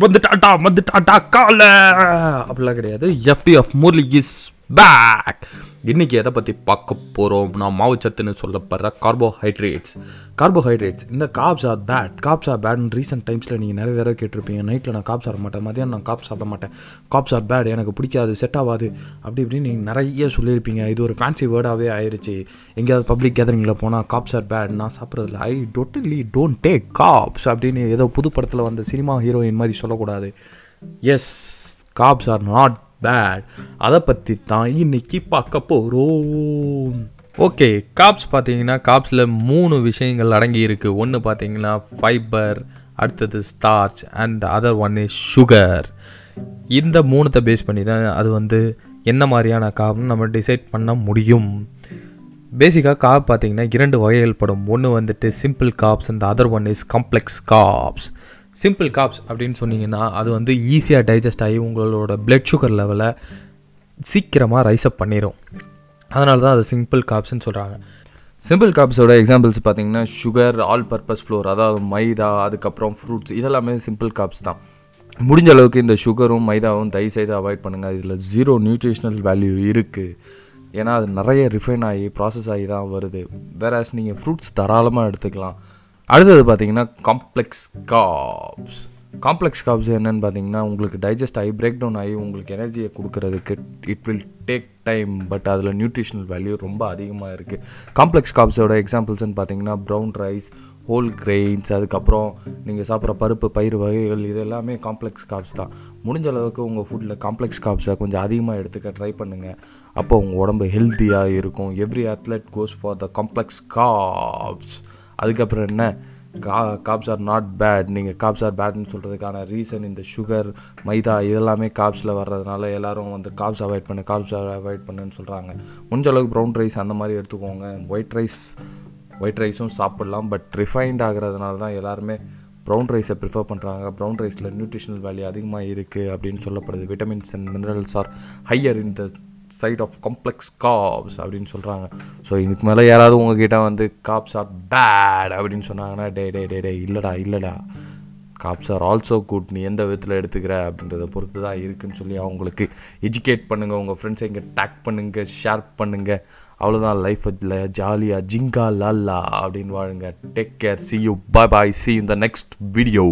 வந்துட்டாட்டா வந்துட்டாட்டா கால. அப்படிலாம் கிடையாது. FT of Murali is back இன்றைக்கி எதை பற்றி பார்க்க போகிறோம் நான் மாவுச்சத்துன்னு சொல்லப்படுற கார்போஹைட்ரேட்ஸ் கார்போஹைட்ரேட்ஸ் இந்த carbs are bad carbs are பேட்னு recent டைம்ஸில் நீங்கள் நிறைய தடவை கேட்டிருப்பீங்க. நைட்டில் நான் காப்ஸ் சாப்பிட மாட்டேன். மதியானம் நான் காப் சாப்பிட மாட்டேன். காப்ஸ் ஆர் பேட் எனக்கு பிடிக்காது. செட் ஆகாது. அப்படி இப்படின்னு நீங்கள் நிறைய சொல்லியிருப்பீங்க. இது ஒரு ஃபேன்சி வேர்டாகவே ஆயிடுச்சு எங்கேயாவது பப்ளிக் கேதரிங்கில் போனால் காப்ஸ் ஆர் பேட் நான் சாப்பிட்றதில்ல. I totally don't take carbs அப்படின்னு ஏதோ புது படத்தில் வந்த சினிமா ஹீரோயின் மாதிரி சொல்லக்கூடாது. Yes carbs are not bad அதை பற்றி தான் இன்னைக்கு பார்க்க போகிறோம் ஓகே காப்ஸ் பார்த்தீங்கன்னா காப்ஸில் மூணு விஷயங்கள் அடங்கி இருக்குது ஒன்று பார்த்தீங்கன்னா ஃபைபர் அடுத்தது starch and other one is sugar இந்த மூணுத்தை பேஸ் பண்ணி தான் அது வந்து என்ன மாதிரியான காப்னு நம்ம டிசைட் பண்ண முடியும். பேசிக்காக காப் பார்த்தீங்கன்னா இரண்டு வகைகள் படும். ஒன்று வந்துட்டு simple carbs and other one is complex carbs simple carbs அப்படின்னு சொன்னீங்கன்னா அது வந்து ஈஸியாக டைஜஸ்ட் ஆகி உங்களோட பிளட் சுகர் லெவலை சீக்கிரமாக ரைஸ் அப் பண்ணிடும் அதனால தான் அது சிம்பிள் காப்ஸ்னு சொல்கிறாங்க சிம்பிள் காப்ஸோட எக்ஸாம்பிள்ஸ் பார்த்தீங்கன்னா சுகர் ஆல் பர்பஸ் ஃப்ளோர் அதாவது மைதா அதுக்கப்புறம் ஃப்ரூட்ஸ் இதெல்லாமே சிம்பிள் காப்ஸ் தான். முடிஞ்ச அளவுக்கு இந்த சுகரும் மைதாவும் தயவு செய்து அவாய்ட் பண்ணுங்கள் இதில் ஜீரோ நியூட்ரிஷனல் வேல்யூ இருக்குது ஏன்னா அது நிறைய ரிஃபைன் ஆகி ப்ராசஸ் ஆகி தான் வருது. வேற நீங்கள் ஃப்ரூட்ஸ் தாராளமாக எடுத்துக்கலாம். அடுத்தது பார்த்தீங்கன்னா காம்ப்ளெக்ஸ் காப்ஸ் காம்ப்ளெக்ஸ் காப்ஸ் என்னன்னு பார்த்தீங்கன்னா உங்களுக்கு டைஜஸ்ட் ஆகி பிரேக் டவுன் ஆகி உங்களுக்கு எனர்ஜியை கொடுக்கறதுக்கு it will take time but அதில் நியூட்ரிஷனல் வேல்யூ ரொம்ப அதிகமாக இருக்குது காம்ப்ளெக்ஸ் காப்ஸோட எக்ஸாம்பிள்ஸ்னு பார்த்தீங்கன்னா ப்ரௌன் ரைஸ் ஹோல் கிரெயின்ஸ் அதுக்கப்புறம் நீங்கள் சாப்பிட்ற பருப்பு பயிர் வகைகள் இது எல்லாமே காம்ப்ளெக்ஸ் காப்ஸ் தான். முடிஞ்ச அளவுக்கு உங்கள் ஃபுட்டில் காம்ப்ளெக்ஸ் காப்ஸை கொஞ்சம் அதிகமாக எடுத்துக்க ட்ரை பண்ணுங்கள் அப்போ உங்கள் உடம்பு ஹெல்த்தியாக இருக்கும். Every athlete goes for the complex carbs அதுக்கப்புறம் என்ன? கா காப்ஸ் ஆர் நாட் பேட் நீங்கள் காப்ஸ் ஆர் பேட்னு சொல்கிறதுக்கான ரீசன் இந்த சுகர் மைதா இதெல்லாமே காப்ஸில் வர்றதுனால எல்லாரும் வந்து காப்ஸ் அவாய்ட் பண்ணு காப்ஸ் அவாய்ட் பண்ணுன்னு சொல்கிறாங்க முடிஞ்ச அளவுக்கு ப்ரௌன் ரைஸ் அந்த மாதிரி எடுத்துக்கோங்க. ஒயிட் ரைஸ் ஒயிட் ரைஸும் சாப்பிட்லாம். பட் ரிஃபைன்ட் ஆகிறதுனால தான் எல்லாருமே ப்ரௌன் ரைஸை ப்ரிஃபர் பண்ணுறாங்க ப்ரௌன் ரைஸில் நியூட்ரிஷனல் வேல்யூ அதிகமாக இருக்குது அப்படின்னு சொல்லப்படுது. Vitamins and minerals are higher in the side of complex carbs அப்படின்னு சொல்கிறாங்க ஸோ இதுக்கு மேலே யாராவது உங்ககிட்ட வந்து காப்ஸ் ஆர் பேட் அப்படின்னு சொன்னாங்கன்னா டே டே டே டே இல்லைடா இல்லைடா. காப்ஸ் ஆர் ஆல்சோ குட் நீ எந்த விதத்தில் எடுத்துக்கிற? அப்படின்றத பொறுத்து தான் இருக்குன்னு சொல்லி அவங்களுக்கு எஜுகேட் பண்ணுங்கள் உங்கள் ஃப்ரெண்ட்ஸை இங்கே டேக் பண்ணுங்கள் ஷேர் பண்ணுங்கள் அவ்வளோதான் லைஃப் இதில் ஜாலியாக ஜிங்கா லாலா அப்படின்னு வாழுங்க. Take care see you bye bye see இந்த நெக்ஸ்ட் வீடியோ